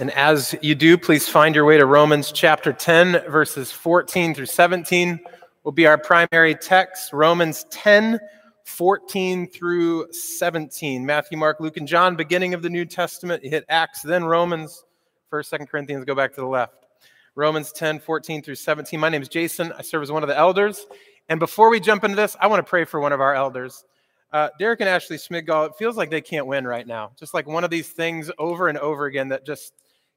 And as you do, please find your way to Romans chapter 10, verses 14 through 17 will be our primary text. Romans 10, 14 through 17. Matthew, Mark, Luke, and John, beginning of the New Testament. You hit Acts, then Romans, 1st, 2nd Corinthians, go back to the left. Romans 10, 14 through 17. My name is Jason. I serve as one of the elders. And before we jump into this, I want to pray for one of our elders. Uh, Derek and Ashley Smidgall, it feels like they can't win right now. Just like one of these things over and over again that just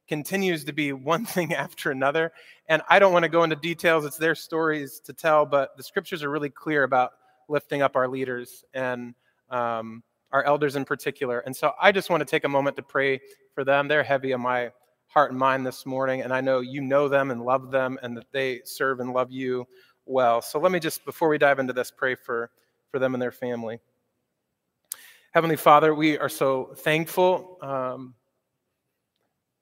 continues to be one thing after another. And I don't want to go into details, it's their stories to tell, but the scriptures are really clear about lifting up our leaders and um, our elders in particular. And so I just want to take a moment to pray for them. They're heavy on my heart and mind this morning, and I know you know them and love them and that they serve and love you well. So let me just, before we dive into this, pray for, for them and their family. Heavenly Father, we are so thankful. Um,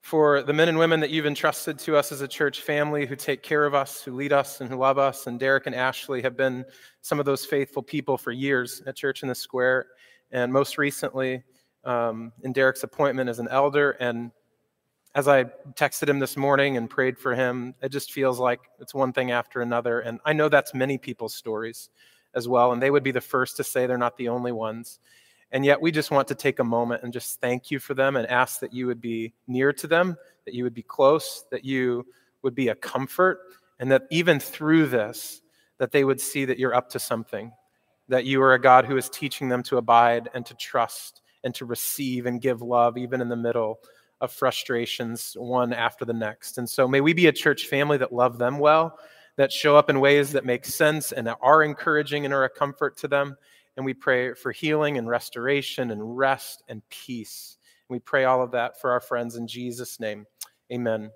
for the men and women that you've entrusted to us as a church family who take care of us, who lead us, and who love us. And Derek and Ashley have been some of those faithful people for years at Church in the Square. And most recently, um, in Derek's appointment as an elder. And as I texted him this morning and prayed for him, it just feels like it's one thing after another. And I know that's many people's stories as well. And they would be the first to say they're not the only ones. And yet, we just want to take a moment and just thank you for them and ask that you would be near to them, that you would be close, that you would be a comfort, and that even through this, that they would see that you're up to something, that you are a God who is teaching them to abide and to trust and to receive and give love, even in the middle of frustrations, one after the next. And so, may we be a church family that love them well, that show up in ways that make sense and that are encouraging and are a comfort to them and we pray for healing and restoration and rest and peace. And we pray all of that for our friends in Jesus' name. Amen.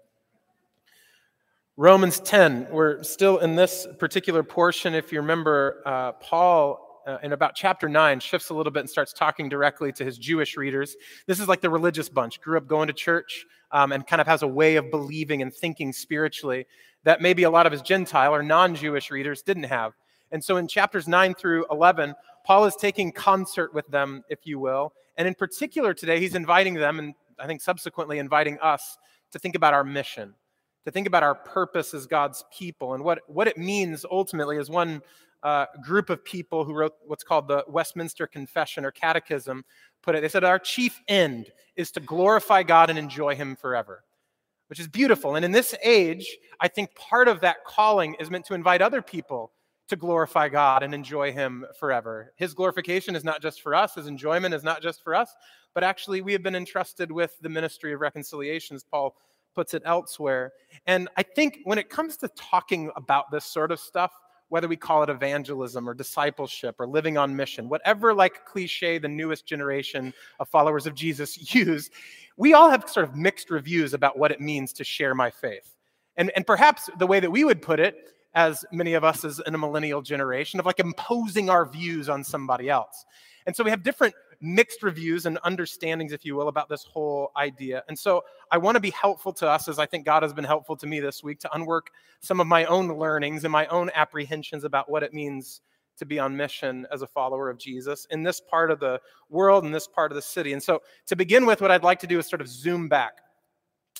Romans 10, we're still in this particular portion. If you remember, uh, Paul uh, in about chapter 9 shifts a little bit and starts talking directly to his Jewish readers. This is like the religious bunch, grew up going to church um, and kind of has a way of believing and thinking spiritually that maybe a lot of his Gentile or non Jewish readers didn't have. And so in chapters 9 through 11, Paul is taking concert with them, if you will. And in particular today, he's inviting them, and I think subsequently inviting us, to think about our mission, to think about our purpose as God's people, and what, what it means ultimately as one uh, group of people who wrote what's called the Westminster Confession or Catechism put it. They said, Our chief end is to glorify God and enjoy Him forever, which is beautiful. And in this age, I think part of that calling is meant to invite other people to glorify God and enjoy Him forever. His glorification is not just for us, His enjoyment is not just for us, but actually we have been entrusted with the ministry of reconciliation, as Paul puts it elsewhere. And I think when it comes to talking about this sort of stuff, whether we call it evangelism or discipleship or living on mission, whatever like cliche the newest generation of followers of Jesus use, we all have sort of mixed reviews about what it means to share my faith. And, and perhaps the way that we would put it as many of us as in a millennial generation, of like imposing our views on somebody else. And so we have different mixed reviews and understandings, if you will, about this whole idea. And so I want to be helpful to us, as I think God has been helpful to me this week, to unwork some of my own learnings and my own apprehensions about what it means to be on mission as a follower of Jesus in this part of the world, in this part of the city. And so to begin with, what I'd like to do is sort of zoom back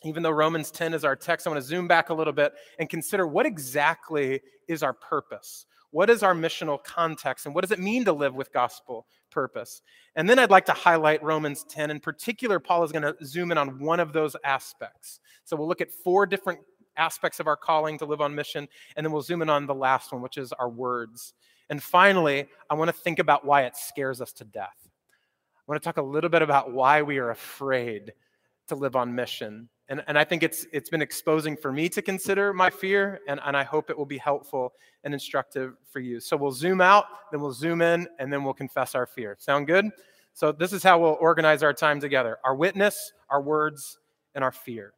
even though Romans 10 is our text, I want to zoom back a little bit and consider what exactly is our purpose? What is our missional context? And what does it mean to live with gospel purpose? And then I'd like to highlight Romans 10. In particular, Paul is going to zoom in on one of those aspects. So we'll look at four different aspects of our calling to live on mission, and then we'll zoom in on the last one, which is our words. And finally, I want to think about why it scares us to death. I want to talk a little bit about why we are afraid to live on mission and, and I think it's, it's been exposing for me to consider my fear, and, and I hope it will be helpful and instructive for you. So we'll zoom out, then we'll zoom in, and then we'll confess our fear. Sound good? So this is how we'll organize our time together our witness, our words, and our fear.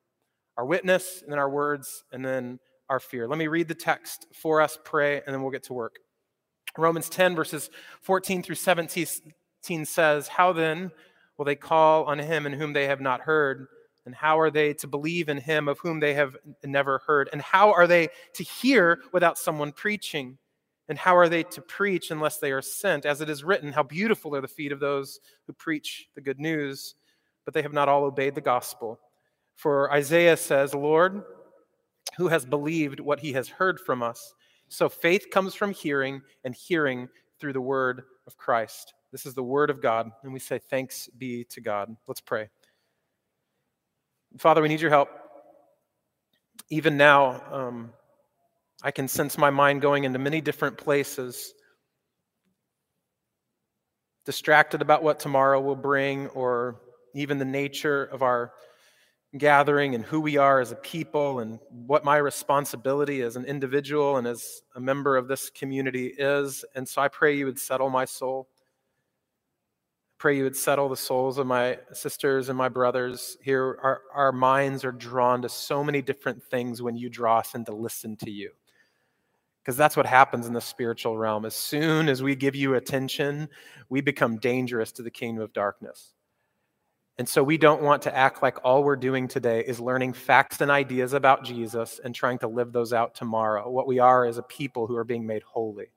Our witness, and then our words, and then our fear. Let me read the text for us, pray, and then we'll get to work. Romans 10, verses 14 through 17 says, How then will they call on him in whom they have not heard? And how are they to believe in him of whom they have never heard? And how are they to hear without someone preaching? And how are they to preach unless they are sent? As it is written, how beautiful are the feet of those who preach the good news, but they have not all obeyed the gospel. For Isaiah says, Lord, who has believed what he has heard from us? So faith comes from hearing, and hearing through the word of Christ. This is the word of God, and we say, Thanks be to God. Let's pray. Father, we need your help. Even now, um, I can sense my mind going into many different places, distracted about what tomorrow will bring, or even the nature of our gathering and who we are as a people and what my responsibility as an individual and as a member of this community is. And so I pray you would settle my soul. Pray you would settle the souls of my sisters and my brothers here. Our, our minds are drawn to so many different things when you draw us in to listen to you. Because that's what happens in the spiritual realm. As soon as we give you attention, we become dangerous to the kingdom of darkness. And so we don't want to act like all we're doing today is learning facts and ideas about Jesus and trying to live those out tomorrow. What we are is a people who are being made holy.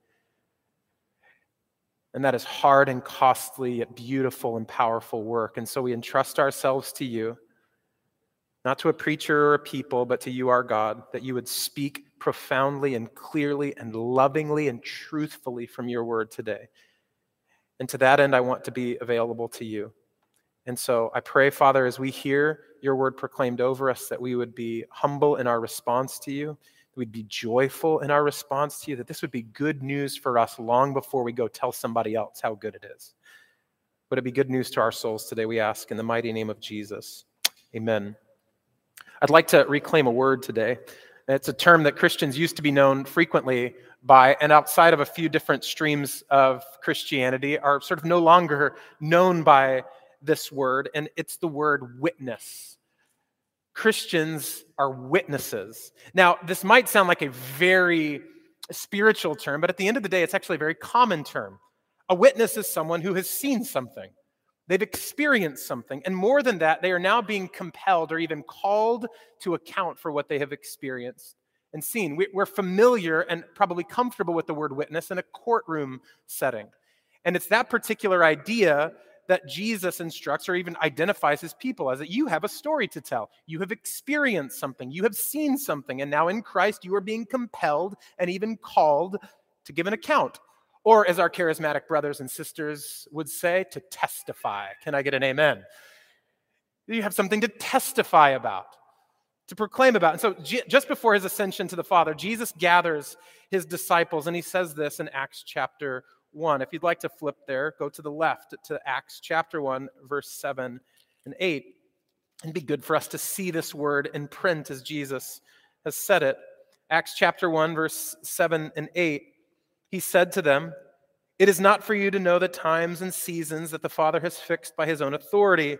And that is hard and costly, yet beautiful and powerful work. And so we entrust ourselves to you, not to a preacher or a people, but to you, our God, that you would speak profoundly and clearly and lovingly and truthfully from your word today. And to that end, I want to be available to you. And so I pray, Father, as we hear your word proclaimed over us, that we would be humble in our response to you, that we'd be joyful in our response to you, that this would be good news for us long before we go tell somebody else how good it is. Would it be good news to our souls today, we ask, in the mighty name of Jesus? Amen. I'd like to reclaim a word today. It's a term that Christians used to be known frequently by, and outside of a few different streams of Christianity, are sort of no longer known by this word, and it's the word witness. Christians are witnesses. Now, this might sound like a very spiritual term, but at the end of the day, it's actually a very common term. A witness is someone who has seen something, they've experienced something, and more than that, they are now being compelled or even called to account for what they have experienced and seen. We're familiar and probably comfortable with the word witness in a courtroom setting. And it's that particular idea that Jesus instructs or even identifies his people as that you have a story to tell. You have experienced something, you have seen something, and now in Christ you are being compelled and even called to give an account. Or, as our charismatic brothers and sisters would say, to testify. Can I get an amen? You have something to testify about, to proclaim about. And so, just before his ascension to the Father, Jesus gathers his disciples, and he says this in Acts chapter 1. If you'd like to flip there, go to the left to Acts chapter 1, verse 7 and 8. It'd be good for us to see this word in print as Jesus has said it. Acts chapter 1, verse 7 and 8. He said to them, It is not for you to know the times and seasons that the Father has fixed by his own authority,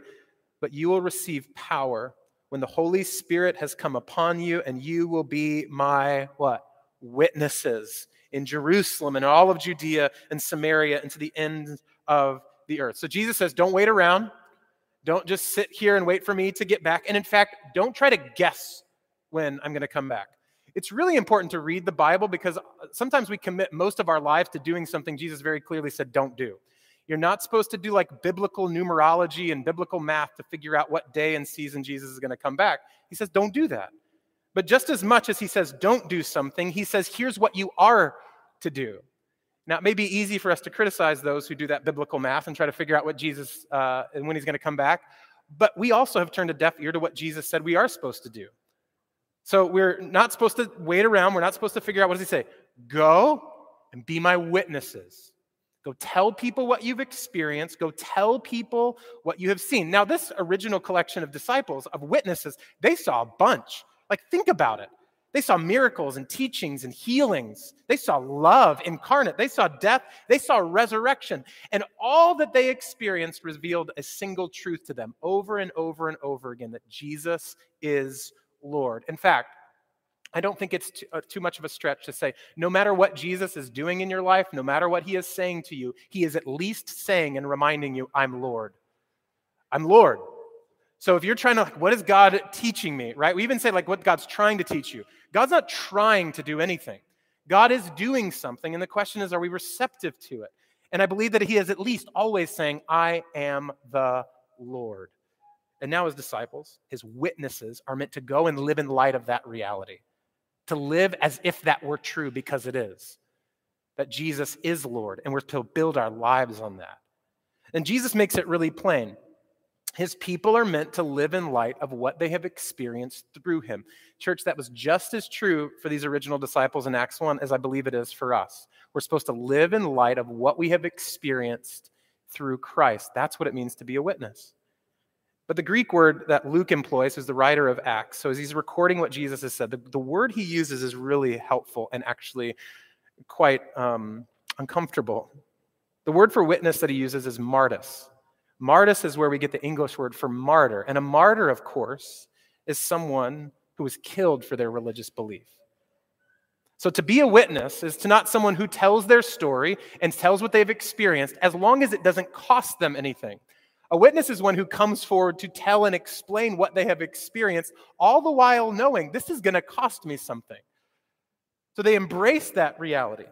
but you will receive power when the Holy Spirit has come upon you, and you will be my what? Witnesses in Jerusalem and all of Judea and Samaria and to the ends of the earth. So Jesus says, don't wait around. Don't just sit here and wait for me to get back. And in fact, don't try to guess when I'm going to come back. It's really important to read the Bible because uh, sometimes we commit most of our lives to doing something Jesus very clearly said don't do. You're not supposed to do like biblical numerology and biblical math to figure out what day and season Jesus is going to come back. He says, don't do that. But just as much as he says, don't do something, he says, here's what you are to do. Now, it may be easy for us to criticize those who do that biblical math and try to figure out what Jesus uh, and when he's going to come back, but we also have turned a deaf ear to what Jesus said we are supposed to do. So we're not supposed to wait around. We're not supposed to figure out what does he say? Go and be my witnesses. Go tell people what you've experienced. Go tell people what you have seen. Now, this original collection of disciples, of witnesses, they saw a bunch. Like, think about it. They saw miracles and teachings and healings. They saw love incarnate. They saw death. They saw resurrection. And all that they experienced revealed a single truth to them over and over and over again that Jesus is Lord. In fact, I don't think it's too, uh, too, much of a stretch to say no matter what Jesus is doing in your life, no matter what he is saying to you, he is at least saying and reminding you, I'm Lord. I'm Lord. So if you're trying to, like, what is God teaching me, right? We even say, like, what God's trying to teach you. God's not trying to do anything. God is doing something, and the question is, are we receptive to it? And I believe that He is at least always saying, I am the Lord. and now his disciples, his witnesses, are meant to go and live in light of that reality, to live as if that were true because it is, that Jesus is Lord, and we're to build our lives on that. And Jesus makes it really plain. His people are meant to live in light of what they have experienced through him. Church, that was just as true for these original disciples in Acts 1 as I believe it is for us. We're supposed to live in light of what we have experienced through Christ. That's what it means to be a witness. But the Greek word that Luke employs is the writer of Acts. So as he's recording what Jesus has said, the, the word he uses is really helpful and actually quite um, uncomfortable. The word for witness that he uses is martus. Martus is where we get the English word for martyr. And a martyr, of course, is someone who was killed for their religious belief. So to be a witness is to not someone who tells their story and tells what they've experienced as long as it doesn't cost them anything. A witness is one who comes forward to tell and explain what they have experienced, all the while knowing this is going to cost me something. So they embrace that reality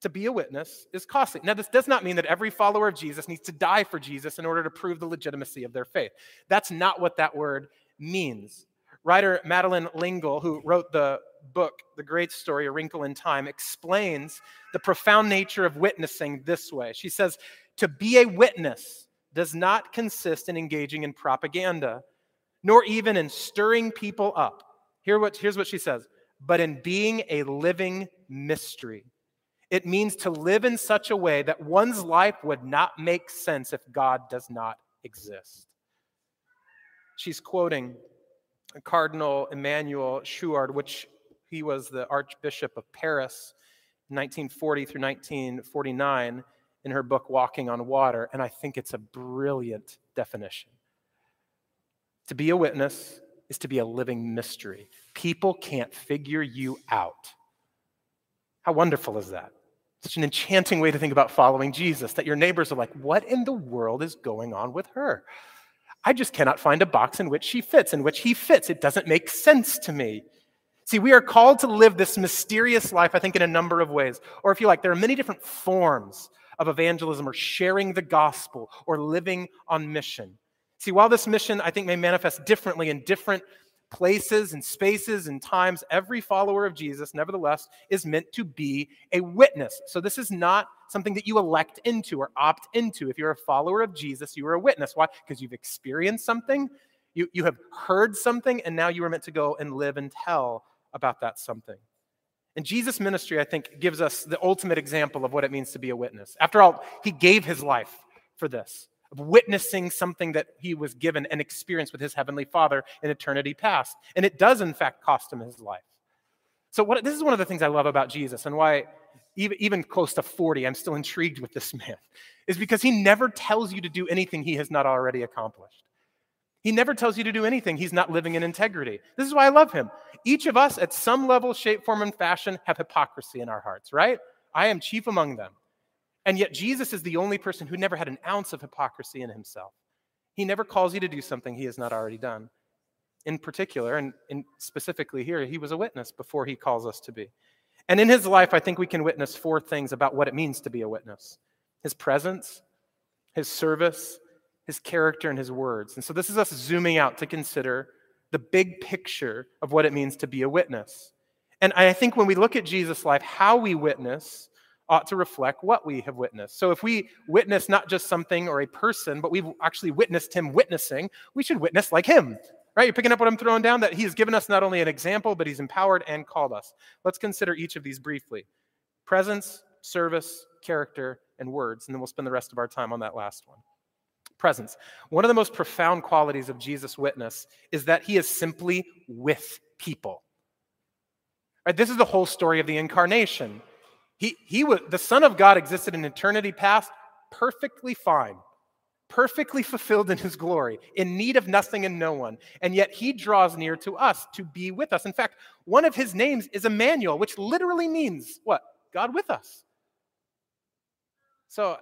to be a witness is costly. Now, this does not mean that every follower of Jesus needs to die for Jesus in order to prove the legitimacy of their faith. That's not what that word means. Writer Madeleine L'Engle, who wrote the book, The Great Story, A Wrinkle in Time, explains the profound nature of witnessing this way. She says, To be a witness does not consist in engaging in propaganda, nor even in stirring people up. Here what, here's what she says, but in being a living mystery it means to live in such a way that one's life would not make sense if God does not exist. She's quoting Cardinal Emmanuel Suhard, which he was the Archbishop of Paris 1940 through 1949 in her book Walking on Water, and I think it's a brilliant definition. To be a witness is to be a living mystery. People can't figure you out. How wonderful is that? Such an enchanting way to think about following Jesus that your neighbors are like, what in the world is going on with her? I just cannot find a box in which she fits, in which he fits. It doesn't make sense to me. See, we are called to live this mysterious life, I think, in a number of ways. Or if you like, there are many different forms of evangelism or sharing the gospel or living on mission. See, while this mission, I think, may manifest differently in different places and spaces and times, every follower of Jesus, nevertheless, is meant to be a witness. So this is not something that you elect into or opt into. If you're a follower of Jesus, you are a witness. Why? Because you've experienced something, you, you have heard something, and now you are meant to go and live and tell about that something. And Jesus' ministry, I think, gives us the ultimate example of what it means to be a witness. After all, he gave his life for this witnessing something that he was given and experienced with his heavenly father in eternity past. And it does, in fact, cost him his life. So, what, this is one of the things I love about Jesus and why, even, even close to 40, I'm still intrigued with this man, is because he never tells you to do anything he has not already accomplished. He never tells you to do anything he's not living in integrity. This is why I love him. Each of us, at some level, shape, form, and fashion, have hypocrisy in our hearts, right? I am chief among them. And yet, Jesus is the only person who never had an ounce of hypocrisy in himself. He never calls you to do something he has not already done. In particular, and in specifically here, he was a witness before he calls us to be. And in his life, I think we can witness four things about what it means to be a witness his presence, his service, his character, and his words. And so, this is us zooming out to consider the big picture of what it means to be a witness. And I think when we look at Jesus' life, how we witness ought to reflect what we have witnessed. So if we witness not just something or a person, but we've actually witnessed him witnessing, we should witness like him. Right? You're picking up what I'm throwing down? That he's given us not only an example, but he's empowered and called us. Let's consider each of these briefly presence, service, character, and words. And then we'll spend the rest of our time on that last one. Presence. One of the most profound qualities of Jesus' witness is that he is simply with people. Right? This is the whole story of the incarnation. He, he was, the Son of God existed in eternity past perfectly fine, perfectly fulfilled in his glory, in need of nothing and no one. And yet he draws near to us to be with us. In fact, one of his names is Emmanuel, which literally means what? God with us. So,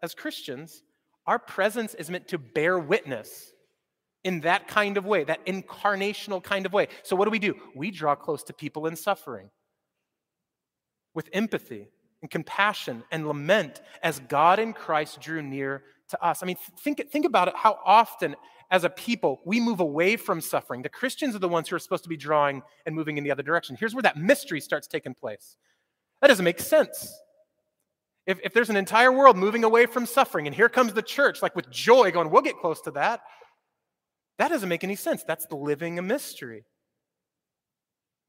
as Christians, our presence is meant to bear witness in that kind of way, that incarnational kind of way. So, what do we do? We draw close to people in suffering with empathy and compassion and lament as God in Christ drew near to us. I mean, think, think about it how often, as a people, we move away from suffering. The Christians are the ones who are supposed to be drawing and moving in the other direction. Here's where that mystery starts taking place. That doesn't make sense. If, if there's an entire world moving away from suffering, and here comes the church, like with joy, going, we'll get close to that, that doesn't make any sense. That's living a mystery.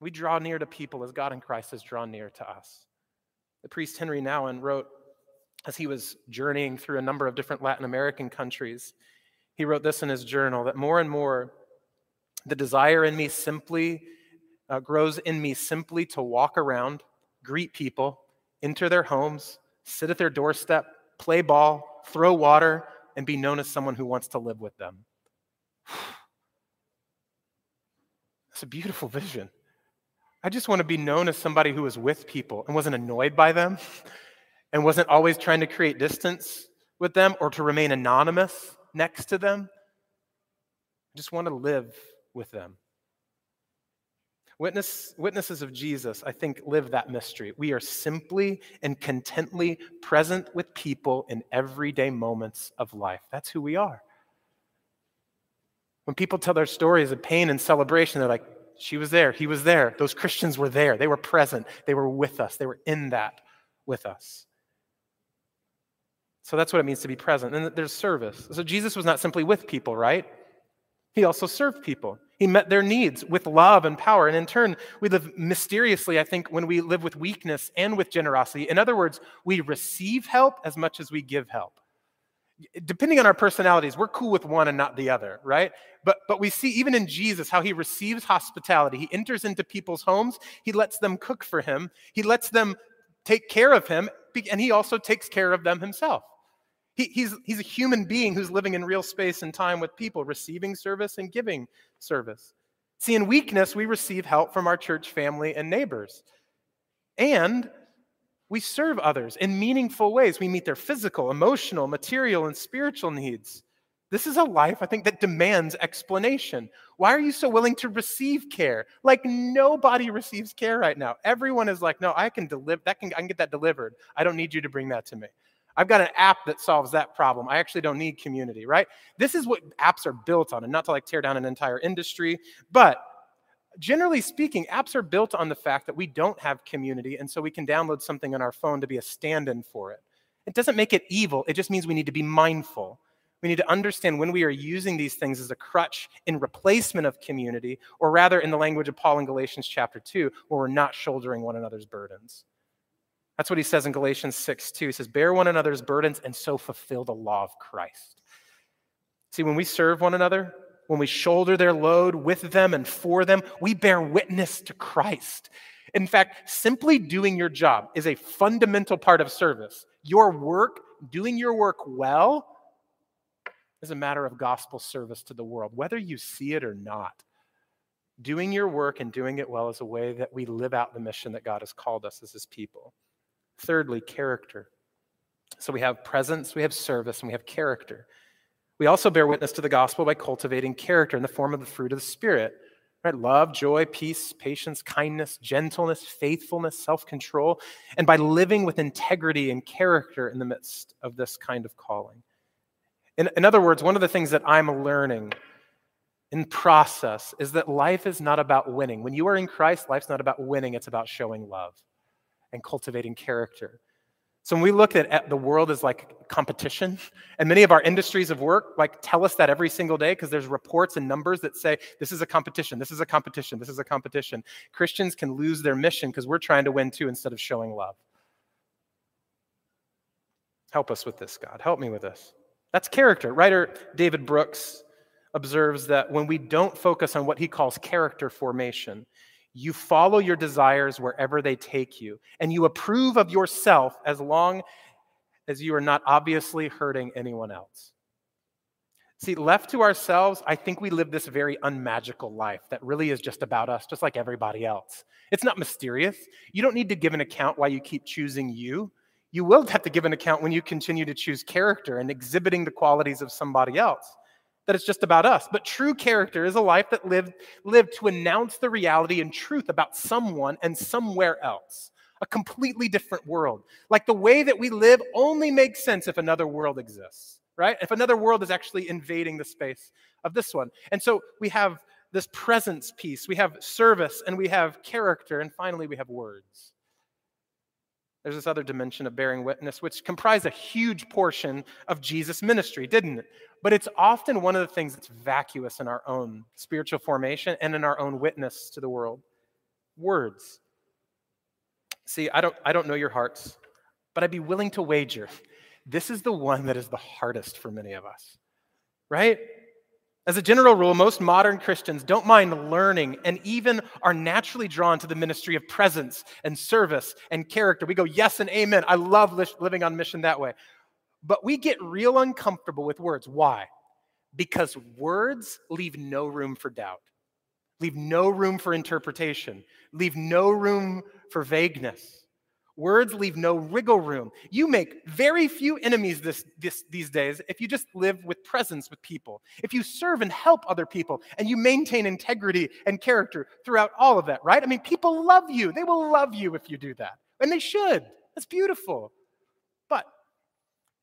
We draw near to people as God in Christ has drawn near to us. The priest Henri Nouwen wrote, as he was journeying through a number of different Latin American countries, he wrote this in his journal that more and more the desire in me simply uh, grows in me simply to walk around, greet people, enter their homes, sit at their doorstep, play ball, throw water, and be known as someone who wants to live with them. It's a beautiful vision. I just want to be known as somebody who was with people and wasn't annoyed by them and wasn't always trying to create distance with them or to remain anonymous next to them. I just want to live with them. Witness, witnesses of Jesus, I think, live that mystery. We are simply and contently present with people in everyday moments of life. That's who we are. When people tell their stories of pain and celebration, they're like, she was there, he was there. Those Christians were there. They were present. They were with us. They were in that with us. So that's what it means to be present. And there's service. So Jesus was not simply with people, right? He also served people. He met their needs with love and power. And in turn, we live mysteriously, I think, when we live with weakness and with generosity. In other words, we receive help as much as we give help. Depending on our personalities, we're cool with one and not the other, right? But, but we see even in Jesus how he receives hospitality. He enters into people's homes, he lets them cook for him, he lets them take care of him, and he also takes care of them himself. He, he's, he's a human being who's living in real space and time with people, receiving service and giving service. See, in weakness, we receive help from our church family and neighbors. And we serve others in meaningful ways. We meet their physical, emotional, material, and spiritual needs. This is a life, I think, that demands explanation. Why are you so willing to receive care? Like nobody receives care right now. Everyone is like, no, I can deliver that can I can get that delivered. I don't need you to bring that to me. I've got an app that solves that problem. I actually don't need community, right? This is what apps are built on, and not to like tear down an entire industry, but generally speaking, apps are built on the fact that we don't have community, and so we can download something on our phone to be a stand in for it. It doesn't make it evil, it just means we need to be mindful. We need to understand when we are using these things as a crutch in replacement of community, or rather, in the language of Paul in Galatians chapter 2, where we're not shouldering one another's burdens. That's what he says in Galatians 6 2. He says, Bear one another's burdens and so fulfill the law of Christ. See, when we serve one another, when we shoulder their load with them and for them, we bear witness to Christ. In fact, simply doing your job is a fundamental part of service. Your work, doing your work well, is a matter of gospel service to the world, whether you see it or not. Doing your work and doing it well is a way that we live out the mission that God has called us as his people. Thirdly, character. So we have presence, we have service, and we have character. We also bear witness to the gospel by cultivating character in the form of the fruit of the Spirit. Right? Love, joy, peace, patience, kindness, gentleness, faithfulness, self control, and by living with integrity and character in the midst of this kind of calling. In, in other words, one of the things that I'm learning in process is that life is not about winning. When you are in Christ, life's not about winning, it's about showing love and cultivating character. So when we look at the world as like competition, and many of our industries of work like tell us that every single day because there's reports and numbers that say this is a competition, this is a competition, this is a competition. Christians can lose their mission because we're trying to win too instead of showing love. Help us with this, God. Help me with this. That's character. Writer David Brooks observes that when we don't focus on what he calls character formation, you follow your desires wherever they take you, and you approve of yourself as long as you are not obviously hurting anyone else. See, left to ourselves, I think we live this very unmagical life that really is just about us, just like everybody else. It's not mysterious. You don't need to give an account why you keep choosing you. You will have to give an account when you continue to choose character and exhibiting the qualities of somebody else that it's just about us. But true character is a life that lived, lived to announce the reality and truth about someone and somewhere else, a completely different world. Like the way that we live only makes sense if another world exists, right? If another world is actually invading the space of this one. And so we have this presence piece, we have service, and we have character, and finally we have words. There's this other dimension of bearing witness, which comprised a huge portion of Jesus' ministry, didn't it? But it's often one of the things that's vacuous in our own spiritual formation and in our own witness to the world. Words. See, I don't, I don't know your hearts, but I'd be willing to wager this is the one that is the hardest for many of us, right? As a general rule, most modern Christians don't mind learning and even are naturally drawn to the ministry of presence and service and character. We go, yes and amen. I love living on mission that way. But we get real uncomfortable with words. Why? Because words leave no room for doubt, leave no room for interpretation, leave no room for vagueness. Words leave no wriggle room. You make very few enemies this, this, these days if you just live with presence with people. If you serve and help other people and you maintain integrity and character throughout all of that, right? I mean, people love you. They will love you if you do that. And they should. That's beautiful.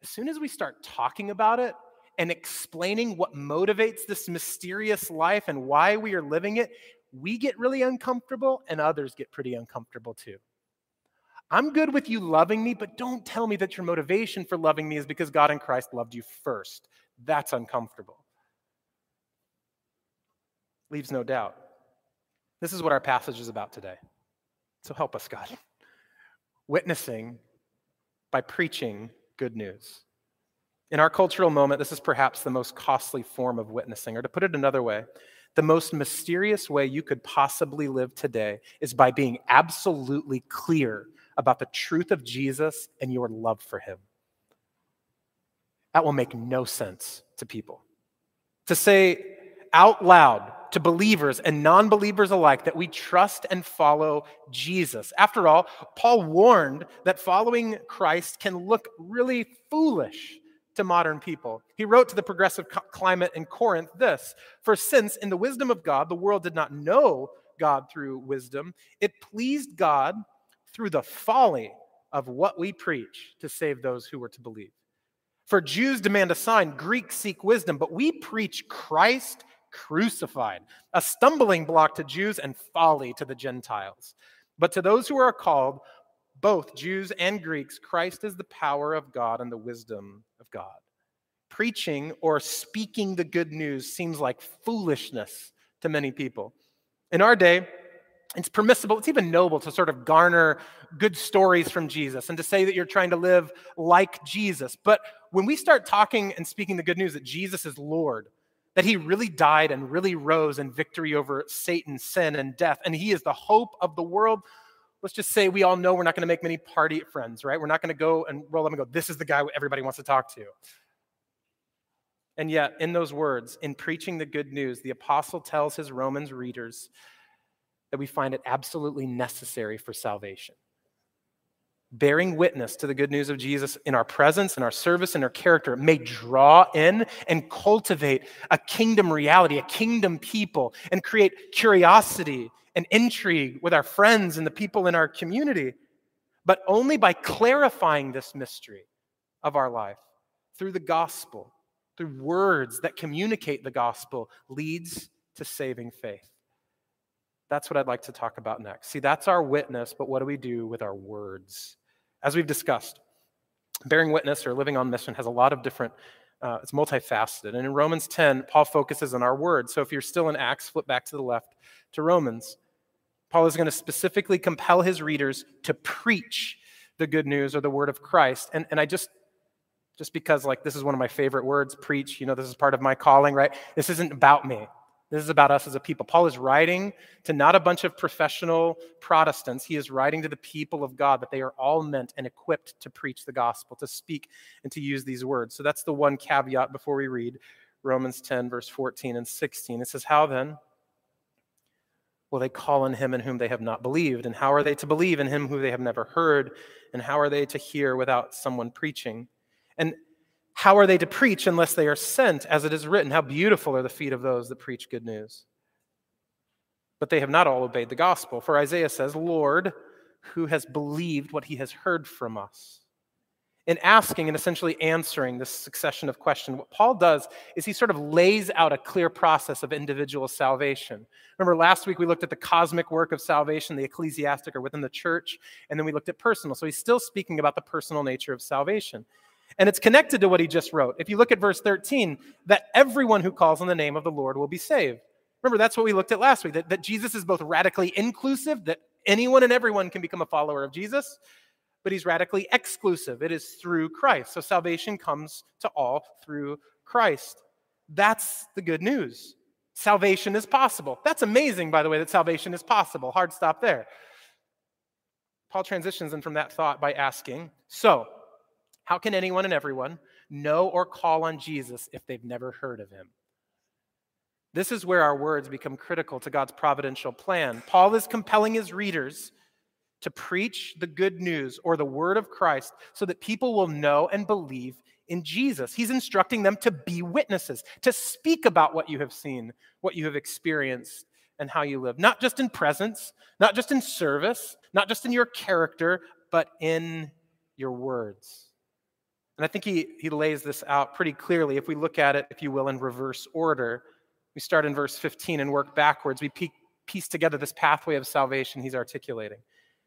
As soon as we start talking about it and explaining what motivates this mysterious life and why we are living it, we get really uncomfortable and others get pretty uncomfortable too. I'm good with you loving me, but don't tell me that your motivation for loving me is because God in Christ loved you first. That's uncomfortable. Leaves no doubt. This is what our passage is about today. So help us, God. Witnessing by preaching good news. In our cultural moment, this is perhaps the most costly form of witnessing, or to put it another way, the most mysterious way you could possibly live today is by being absolutely clear about the truth of Jesus and your love for him. That will make no sense to people. To say out loud to believers and non believers alike that we trust and follow Jesus. After all, Paul warned that following Christ can look really foolish to modern people. He wrote to the progressive climate in Corinth this For since in the wisdom of God, the world did not know God through wisdom, it pleased God through the folly of what we preach to save those who were to believe. For Jews demand a sign, Greeks seek wisdom, but we preach Christ crucified, a stumbling block to Jews and folly to the Gentiles. But to those who are called, both Jews and Greeks, Christ is the power of God and the wisdom of God. Preaching or speaking the good news seems like foolishness to many people. In our day, it's permissible, it's even noble to sort of garner good stories from Jesus and to say that you're trying to live like Jesus. But when we start talking and speaking the good news that Jesus is Lord, that he really died and really rose in victory over Satan, sin, and death, and he is the hope of the world, let's just say we all know we're not going to make many party friends, right? We're not going to go and roll up and go, this is the guy everybody wants to talk to. And yet, in those words, in preaching the good news, the apostle tells his Romans readers that we find it absolutely necessary for salvation. Bearing witness to the good news of Jesus in our presence, in our service, in our character may draw in and cultivate a kingdom reality, a kingdom people, and create curiosity and intrigue with our friends and the people in our community. But only by clarifying this mystery of our life through the gospel, through words that communicate the gospel, leads to saving faith. That's what I'd like to talk about next. See, that's our witness, but what do we do with our words? As we've discussed, bearing witness or living on mission has a lot of different, uh, it's multifaceted. And in Romans 10, Paul focuses on our words. So if you're still in Acts, flip back to the left to Romans. Paul is going to specifically compel his readers to preach the good news or the word of Christ. And, and I just, just because like this is one of my favorite words, preach, you know, this is part of my calling, right? This isn't about me. This is about us as a people. Paul is writing to not a bunch of professional Protestants. He is writing to the people of God that they are all meant and equipped to preach the gospel, to speak and to use these words. So that's the one caveat before we read Romans 10, verse 14 and 16. It says, How then will they call on him in whom they have not believed? And how are they to believe in him who they have never heard? And how are they to hear without someone preaching? And how are they to preach unless they are sent, as it is written? How beautiful are the feet of those that preach good news. But they have not all obeyed the gospel. For Isaiah says, Lord, who has believed what he has heard from us? in asking and essentially answering this succession of questions, what Paul does is he sort of lays out a clear process of individual salvation. Remember, last week we looked at the cosmic work of salvation, the ecclesiastic or within the church, and then we looked at personal. So he's still speaking about the personal nature of salvation. And it's connected to what he just wrote. If you look at verse 13, that everyone who calls on the name of the Lord will be saved. Remember, that's what we looked at last week that, that Jesus is both radically inclusive, that anyone and everyone can become a follower of Jesus, but he's radically exclusive. It is through Christ. So salvation comes to all through Christ. That's the good news. Salvation is possible. That's amazing, by the way, that salvation is possible. Hard stop there. Paul transitions in from that thought by asking So, how can anyone and everyone know or call on Jesus if they've never heard of him? This is where our words become critical to God's providential plan. Paul is compelling his readers to preach the good news or the word of Christ so that people will know and believe in Jesus. He's instructing them to be witnesses, to speak about what you have seen, what you have experienced, and how you live. Not just in presence, not just in service, not just in your character, but in your words. And I think he, he lays this out pretty clearly if we look at it, if you will, in reverse order. We start in verse 15 and work backwards. We piece together this pathway of salvation he's articulating.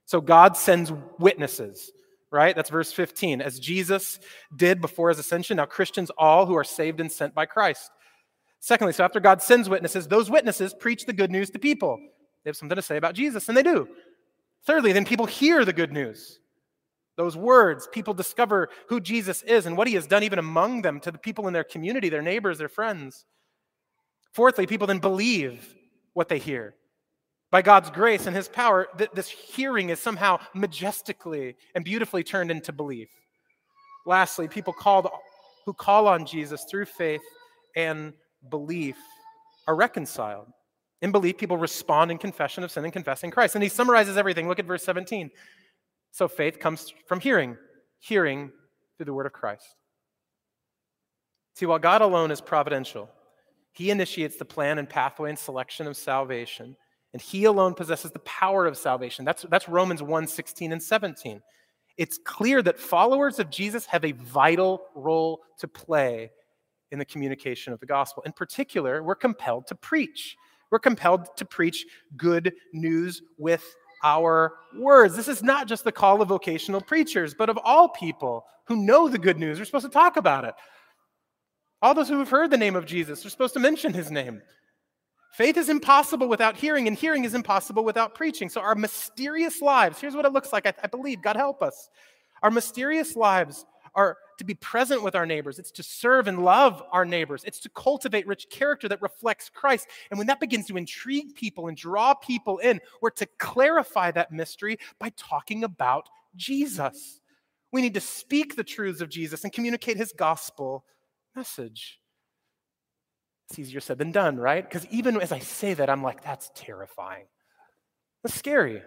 So God sends witnesses, right? That's verse 15. As Jesus did before his ascension, now Christians all who are saved and sent by Christ. Secondly, so after God sends witnesses, those witnesses preach the good news to people. They have something to say about Jesus, and they do. Thirdly, then people hear the good news. Those words, people discover who Jesus is and what he has done even among them to the people in their community, their neighbors, their friends. Fourthly, people then believe what they hear by God's grace and his power, that this hearing is somehow majestically and beautifully turned into belief. Lastly, people called, who call on Jesus through faith and belief are reconciled. In belief, people respond in confession of sin and confessing Christ. And he summarizes everything. Look at verse 17. So faith comes from hearing, hearing through the word of Christ. See, while God alone is providential, he initiates the plan and pathway and selection of salvation and he alone possesses the power of salvation. That's, that's Romans 1 16 and 17. It's clear that followers of Jesus have a vital role to play in the communication of the gospel. In particular, we're compelled to preach. We're compelled to preach good news with our words. This is not just the call of vocational preachers, but of all people who know the good news. We're supposed to talk about it. All those who have heard the name of Jesus are supposed to mention his name. Faith is impossible without hearing, and hearing is impossible without preaching. So, our mysterious lives here's what it looks like. I, I, believe, God help us. Our mysterious lives are to be present with our neighbors, it's to serve and love our neighbors, it's to cultivate rich character that reflects Christ. And when that begins to intrigue people and draw people in, we're to clarify that mystery by talking about Jesus. We need to speak the truths of Jesus and communicate his gospel message. It's easier said than done, right? Because even as I say that, I'm like, that's terrifying. That's scary.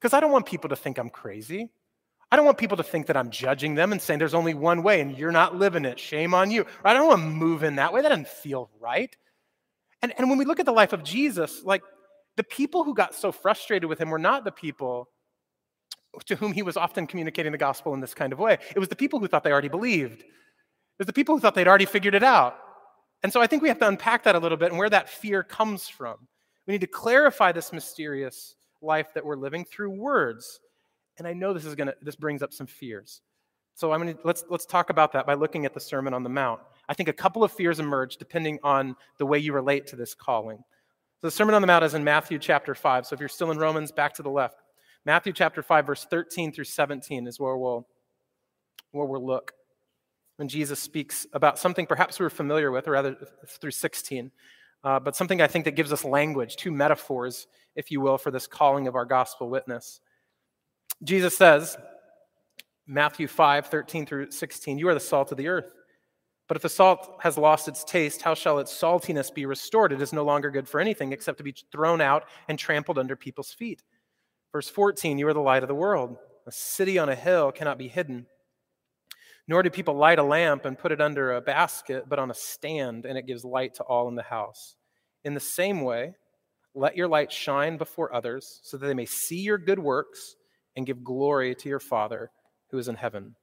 Because I don't want people to think I'm crazy. I don't want people to think that I'm judging them and saying there's only one way and you're not living it. Shame on you. I don't want to move in that way. That doesn't feel right. And, and when we look at the life of Jesus, like the people who got so frustrated with him were not the people to whom he was often communicating the gospel in this kind of way. It was the people who thought they already believed. It was the people who thought they'd already figured it out. And so I think we have to unpack that a little bit and where that fear comes from. We need to clarify this mysterious life that we're living through words. And I know this is gonna this brings up some fears. So I'm gonna let's let's talk about that by looking at the Sermon on the Mount. I think a couple of fears emerge depending on the way you relate to this calling. So the Sermon on the Mount is in Matthew chapter 5. So if you're still in Romans, back to the left. Matthew chapter 5, verse 13 through 17 is where we'll where we'll look when Jesus speaks about something perhaps we're familiar with, or rather through 16, uh, but something I think that gives us language, two metaphors, if you will, for this calling of our gospel witness. Jesus says, Matthew 5, 13 through 16, You are the salt of the earth. But if the salt has lost its taste, how shall its saltiness be restored? It is no longer good for anything except to be thrown out and trampled under people's feet. Verse 14, You are the light of the world. A city on a hill cannot be hidden. Nor do people light a lamp and put it under a basket, but on a stand, and it gives light to all in the house. In the same way, let your light shine before others, so that they may see your good works and give glory to your Father who is in heaven.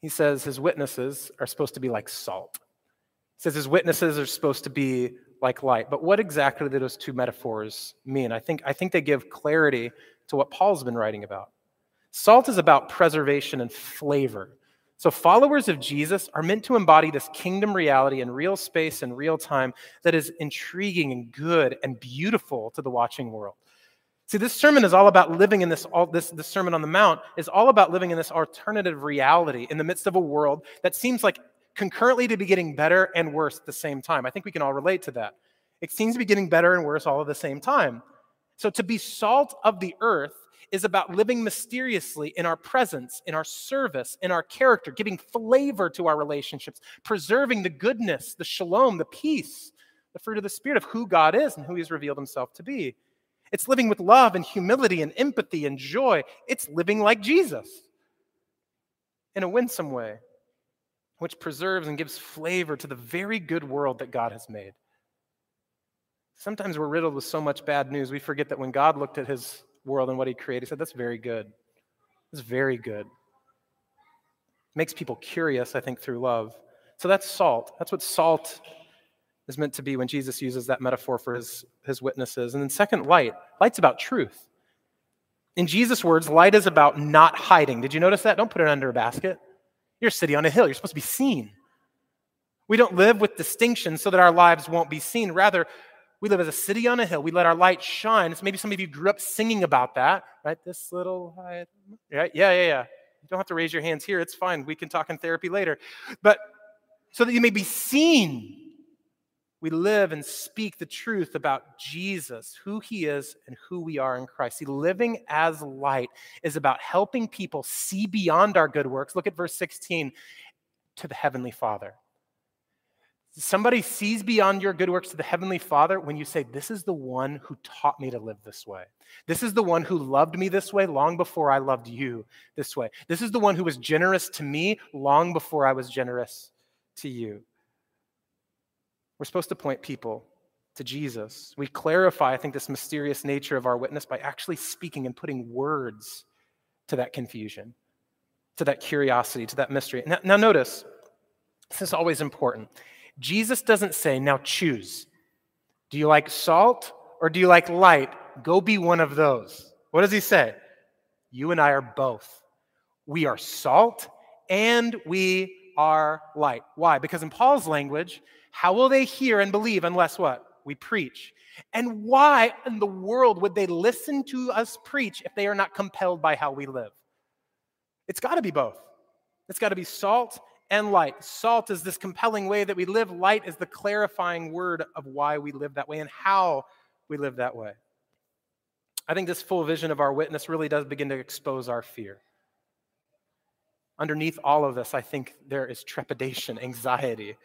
He says his witnesses are supposed to be like salt. He says his witnesses are supposed to be like light. But what exactly do those two metaphors mean? I think, I think they give clarity to what Paul's been writing about. Salt is about preservation and flavor. So, followers of Jesus are meant to embody this kingdom reality in real space and real time that is intriguing and good and beautiful to the watching world. See, this sermon is all about living in this, all, this, this Sermon on the Mount is all about living in this alternative reality in the midst of a world that seems like concurrently to be getting better and worse at the same time. I think we can all relate to that. It seems to be getting better and worse all at the same time. So, to be salt of the earth is about living mysteriously in our presence, in our service, in our character, giving flavor to our relationships, preserving the goodness, the shalom, the peace, the fruit of the Spirit of who God is and who He's revealed Himself to be. It's living with love and humility and empathy and joy. It's living like Jesus in a winsome way which preserves and gives flavor to the very good world that God has made. Sometimes we're riddled with so much bad news, we forget that when God looked at his world and what he created, he said, That's very good. It's very good. Makes people curious, I think, through love. So that's salt. That's what salt is meant to be when Jesus uses that metaphor for his, his witnesses. And then, second, light. Light's about truth. In Jesus' words, light is about not hiding. Did you notice that? Don't put it under a basket. You're a city on a hill. You're supposed to be seen. We don't live with distinction so that our lives won't be seen. Rather, we live as a city on a hill. We let our light shine. Maybe some of you grew up singing about that, right? This little. Yeah, yeah, yeah, yeah. You don't have to raise your hands here. It's fine. We can talk in therapy later. But so that you may be seen, we live and speak the truth about Jesus, who he is, and who we are in Christ. See, living as light is about helping people see beyond our good works. Look at verse 16 to the Heavenly Father. Somebody sees beyond your good works to the Heavenly Father when you say, This is the one who taught me to live this way. This is the one who loved me this way long before I loved you this way. This is the one who was generous to me long before I was generous to you. We're supposed to point people to Jesus. We clarify, I think, this mysterious nature of our witness by actually speaking and putting words to that confusion, to that curiosity, to that mystery. Now, now notice, this is always important. Jesus doesn't say, now choose. Do you like salt or do you like light? Go be one of those. What does he say? You and I are both. We are salt and we are light. Why? Because in Paul's language, how will they hear and believe unless what? We preach. And why in the world would they listen to us preach if they are not compelled by how we live? It's got to be both. It's got to be salt and light. Salt is this compelling way that we live, light is the clarifying word of why we live that way and how we live that way. I think this full vision of our witness really does begin to expose our fear. Underneath all of this, I think there is trepidation, anxiety,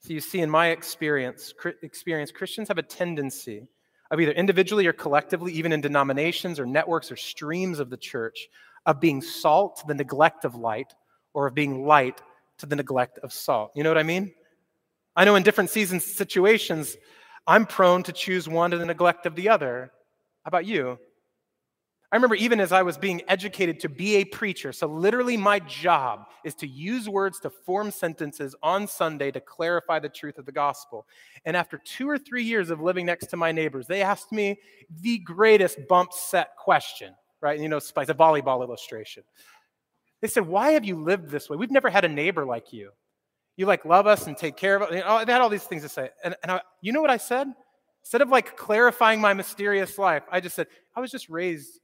so you see, in my experience, experience, Christians have a tendency of either individually or collectively, even in denominations or networks or streams of the church, of being salt to the neglect of light, or of being light to the neglect of salt. You know what I mean? I know in different seasons, situations, I'm prone to choose one to the neglect of the other. How about you? I remember even as I was being educated to be a preacher, so literally my job is to use words to form sentences on Sunday to clarify the truth of the gospel. And after two or three years of living next to my neighbors, they asked me the greatest bump set question, right? You know, it's a volleyball illustration. They said, Why have you lived this way? We've never had a neighbor like you. You like love us and take care of us. You know, they had all these things to say. And, and I, you know what I said? Instead of like clarifying my mysterious life, I just said, I was just raised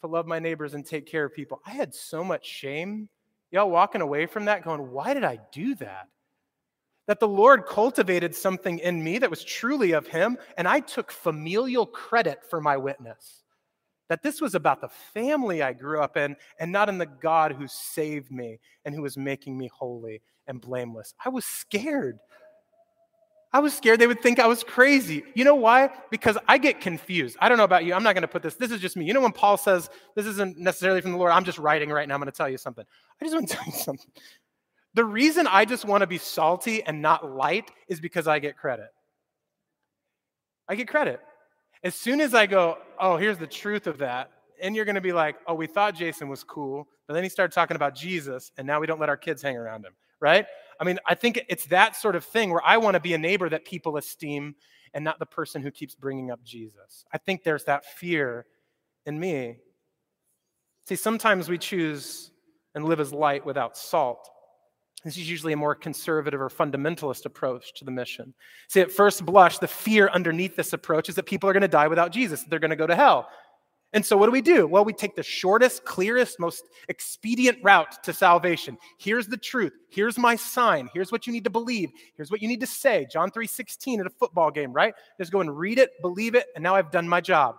to love my neighbors and take care of people. I had so much shame. Y'all walking away from that going, why did I do that? That the Lord cultivated something in me that was truly of Him, and I took familial credit for my witness. That this was about the family I grew up in and not in the God who saved me and who was making me holy and blameless. I was scared I was scared they would think I was crazy. You know why? Because I get confused. I don't know about you. I'm not going to put this. This is just me. You know when Paul says, this isn't necessarily from the Lord, I'm just writing right now. I'm going to tell you something. I just want to tell you something. The reason I just want to be salty and not light is because I get credit. I get credit. As soon as I go, oh, here's the truth of that, and you're going to be like, oh, we thought Jason was cool, but then he started talking about Jesus, and now we don't let our kids hang around him, right? I mean, I think it's that sort of thing where I want to be a neighbor that people esteem and not the person who keeps bringing up Jesus. I think there's that fear in me. See, sometimes we choose and live as light without salt. This is usually a more conservative or fundamentalist approach to the mission. See, at first blush, the fear underneath this approach is that people are going to die without Jesus, they're going to go to hell. And so, what do we do? Well, we take the shortest, clearest, most expedient route to salvation. Here's the truth. Here's my sign. Here's what you need to believe. Here's what you need to say. John 3 16 at a football game, right? Just go and read it, believe it, and now I've done my job,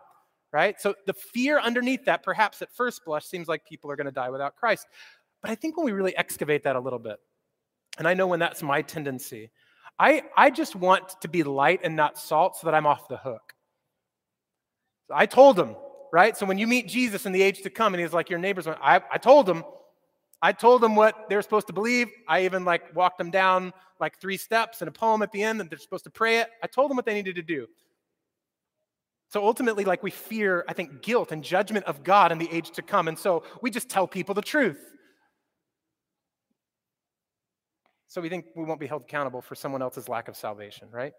right? So, the fear underneath that, perhaps at first blush, seems like people are going to die without Christ. But I think when we really excavate that a little bit, and I know when that's my tendency, I, I just want to be light and not salt so that I'm off the hook. I told him, right? So when you meet Jesus in the age to come, and he's like your neighbors, I, I told them, I told them what they're supposed to believe. I even like walked them down like three steps and a poem at the end that they're supposed to pray it. I told them what they needed to do. So ultimately, like we fear, I think, guilt and judgment of God in the age to come. And so we just tell people the truth. So we think we won't be held accountable for someone else's lack of salvation, right?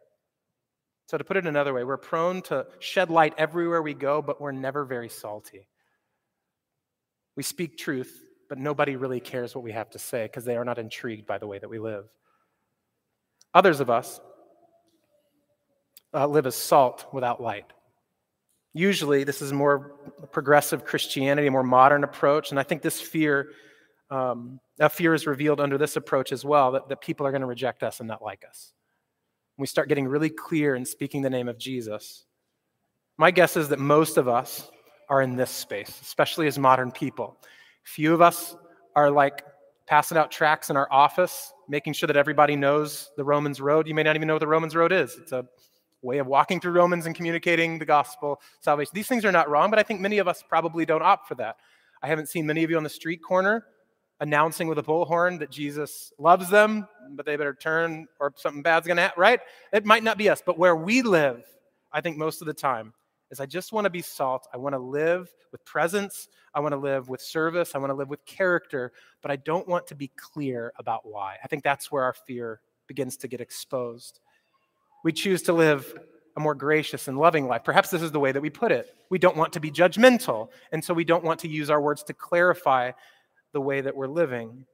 So, to put it another way, we're prone to shed light everywhere we go, but we're never very salty. We speak truth, but nobody really cares what we have to say because they are not intrigued by the way that we live. Others of us uh, live as salt without light. Usually, this is more progressive Christianity, a more modern approach, and I think this fear, um, fear is revealed under this approach as well that, that people are going to reject us and not like us we start getting really clear and speaking the name of Jesus, my guess is that most of us are in this space, especially as modern people. Few of us are like passing out tracts in our office, making sure that everybody knows the Romans Road. You may not even know what the Romans Road is. It's a way of walking through Romans and communicating the gospel, salvation. These things are not wrong, but I think many of us probably don't opt for that. I haven't seen many of you on the street corner announcing with a bullhorn that Jesus loves them, but they better turn or something bad's going to happen, right? It might not be us, but where we live, I think most of the time, is I just want to be salt. I want to live with presence. I want to live with service. I want to live with character, but I don't want to be clear about why. I think that's where our fear begins to get exposed. We choose to live a more gracious and loving life. Perhaps this is the way that we put it. We don't want to be judgmental, and so we don't want to use our words to clarify the way that we're living.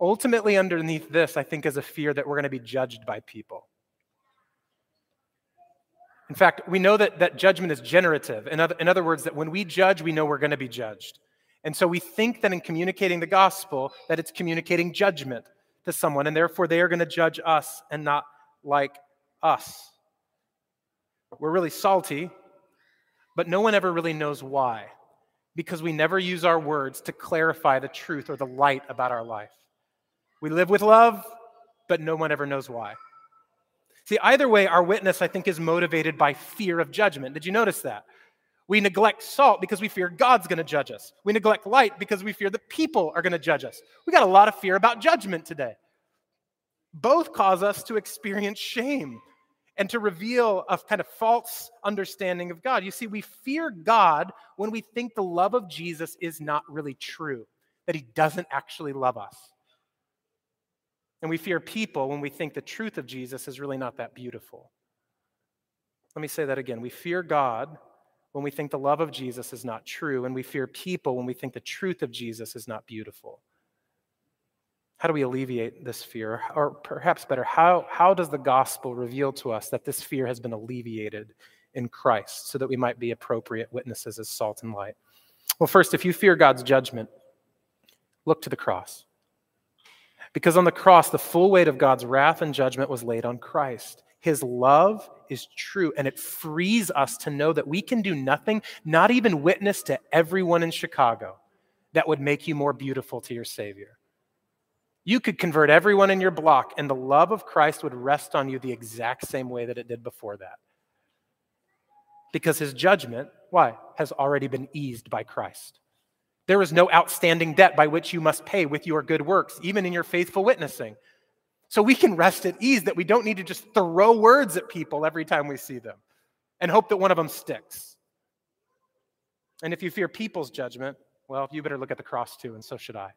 Ultimately, underneath this, I think, is a fear that we're going to be judged by people. In fact, we know that, that judgment is generative. In other, in other words, that when we judge, we know we're going to be judged. And so we think that in communicating the gospel, that it's communicating judgment to someone, and therefore they are going to judge us and not like us. We're really salty, but no one ever really knows why because we never use our words to clarify the truth or the light about our life. We live with love, but no one ever knows why. See, either way, our witness, I think, is motivated by fear of judgment. Did you notice that? We neglect salt because we fear God's going to judge us. We neglect light because we fear that people are going to judge us. We got a lot of fear about judgment today. Both cause us to experience shame and to reveal a kind of false understanding of God. You see, we fear God when we think the love of Jesus is not really true, that he doesn't actually love us. And we fear people when we think the truth of Jesus is really not that beautiful. Let me say that again. We fear God when we think the love of Jesus is not true, and we fear people when we think the truth of Jesus is not beautiful. How do we alleviate this fear? Or perhaps better, how, how does the gospel reveal to us that this fear has been alleviated in Christ so that we might be appropriate witnesses as salt and light? Well, first, if you fear God's judgment, look to the cross. Because on the cross, the full weight of God's wrath and judgment was laid on Christ. His love is true, and it frees us to know that we can do nothing, not even witness to everyone in Chicago, that would make you more beautiful to your Savior. You could convert everyone in your block, and the love of Christ would rest on you the exact same way that it did before that. Because his judgment, why, has already been eased by Christ. There is no outstanding debt by which you must pay with your good works, even in your faithful witnessing. So we can rest at ease that we don't need to just throw words at people every time we see them and hope that one of them sticks. And if you fear people's judgment, well, you better look at the cross too, and so should I.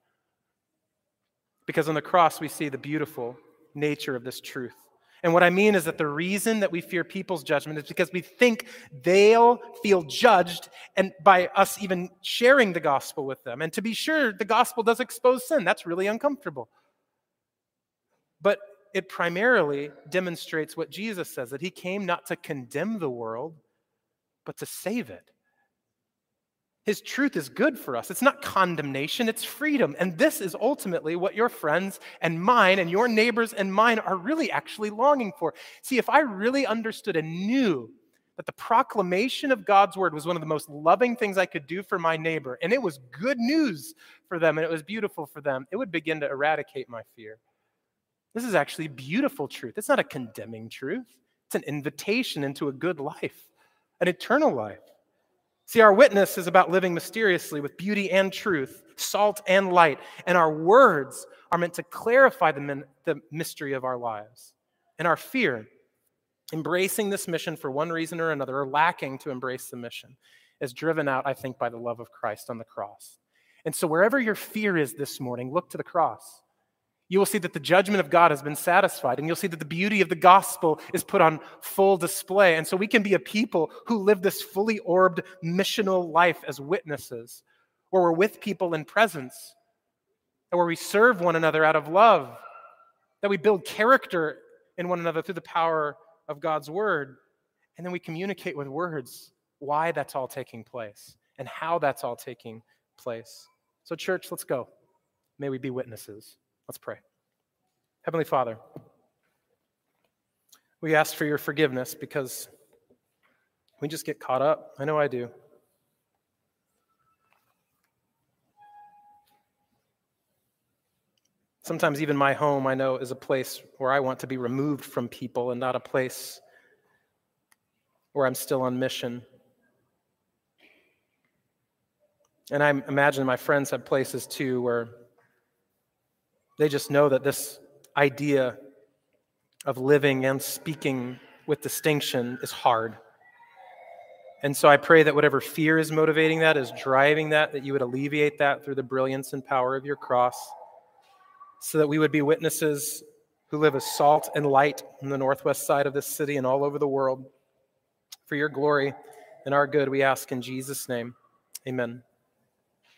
Because on the cross, we see the beautiful nature of this truth. And what I mean is that the reason that we fear people's judgment is because we think they'll feel judged and by us even sharing the gospel with them. And to be sure, the gospel does expose sin. That's really uncomfortable. But it primarily demonstrates what Jesus says that he came not to condemn the world, but to save it. His truth is good for us. It's not condemnation, it's freedom. And this is ultimately what your friends and mine and your neighbors and mine are really actually longing for. See, if I really understood and knew that the proclamation of God's word was one of the most loving things I could do for my neighbor, and it was good news for them and it was beautiful for them, it would begin to eradicate my fear. This is actually beautiful truth. It's not a condemning truth, it's an invitation into a good life, an eternal life. See, our witness is about living mysteriously with beauty and truth, salt and light, and our words are meant to clarify the, min- the mystery of our lives. And our fear, embracing this mission for one reason or another, or lacking to embrace the mission, is driven out, I think, by the love of Christ on the cross. And so, wherever your fear is this morning, look to the cross you will see that the judgment of God has been satisfied, and you'll see that the beauty of the gospel is put on full display. And so we can be a people who live this fully orbed missional life as witnesses, where we're with people in presence, and where we serve one another out of love, that we build character in one another through the power of God's word, and then we communicate with words why that's all taking place and how that's all taking place. So, church, let's go. May we be witnesses. Let's pray. Heavenly Father, we ask for your forgiveness because we just get caught up. I know I do. Sometimes, even my home, I know, is a place where I want to be removed from people and not a place where I'm still on mission. And I imagine my friends have places too where they just know that this idea of living and speaking with distinction is hard. And so I pray that whatever fear is motivating that, is driving that, that you would alleviate that through the brilliance and power of your cross, so that we would be witnesses who live as salt and light on the northwest side of this city and all over the world. For your glory and our good, we ask in Jesus' name. Amen.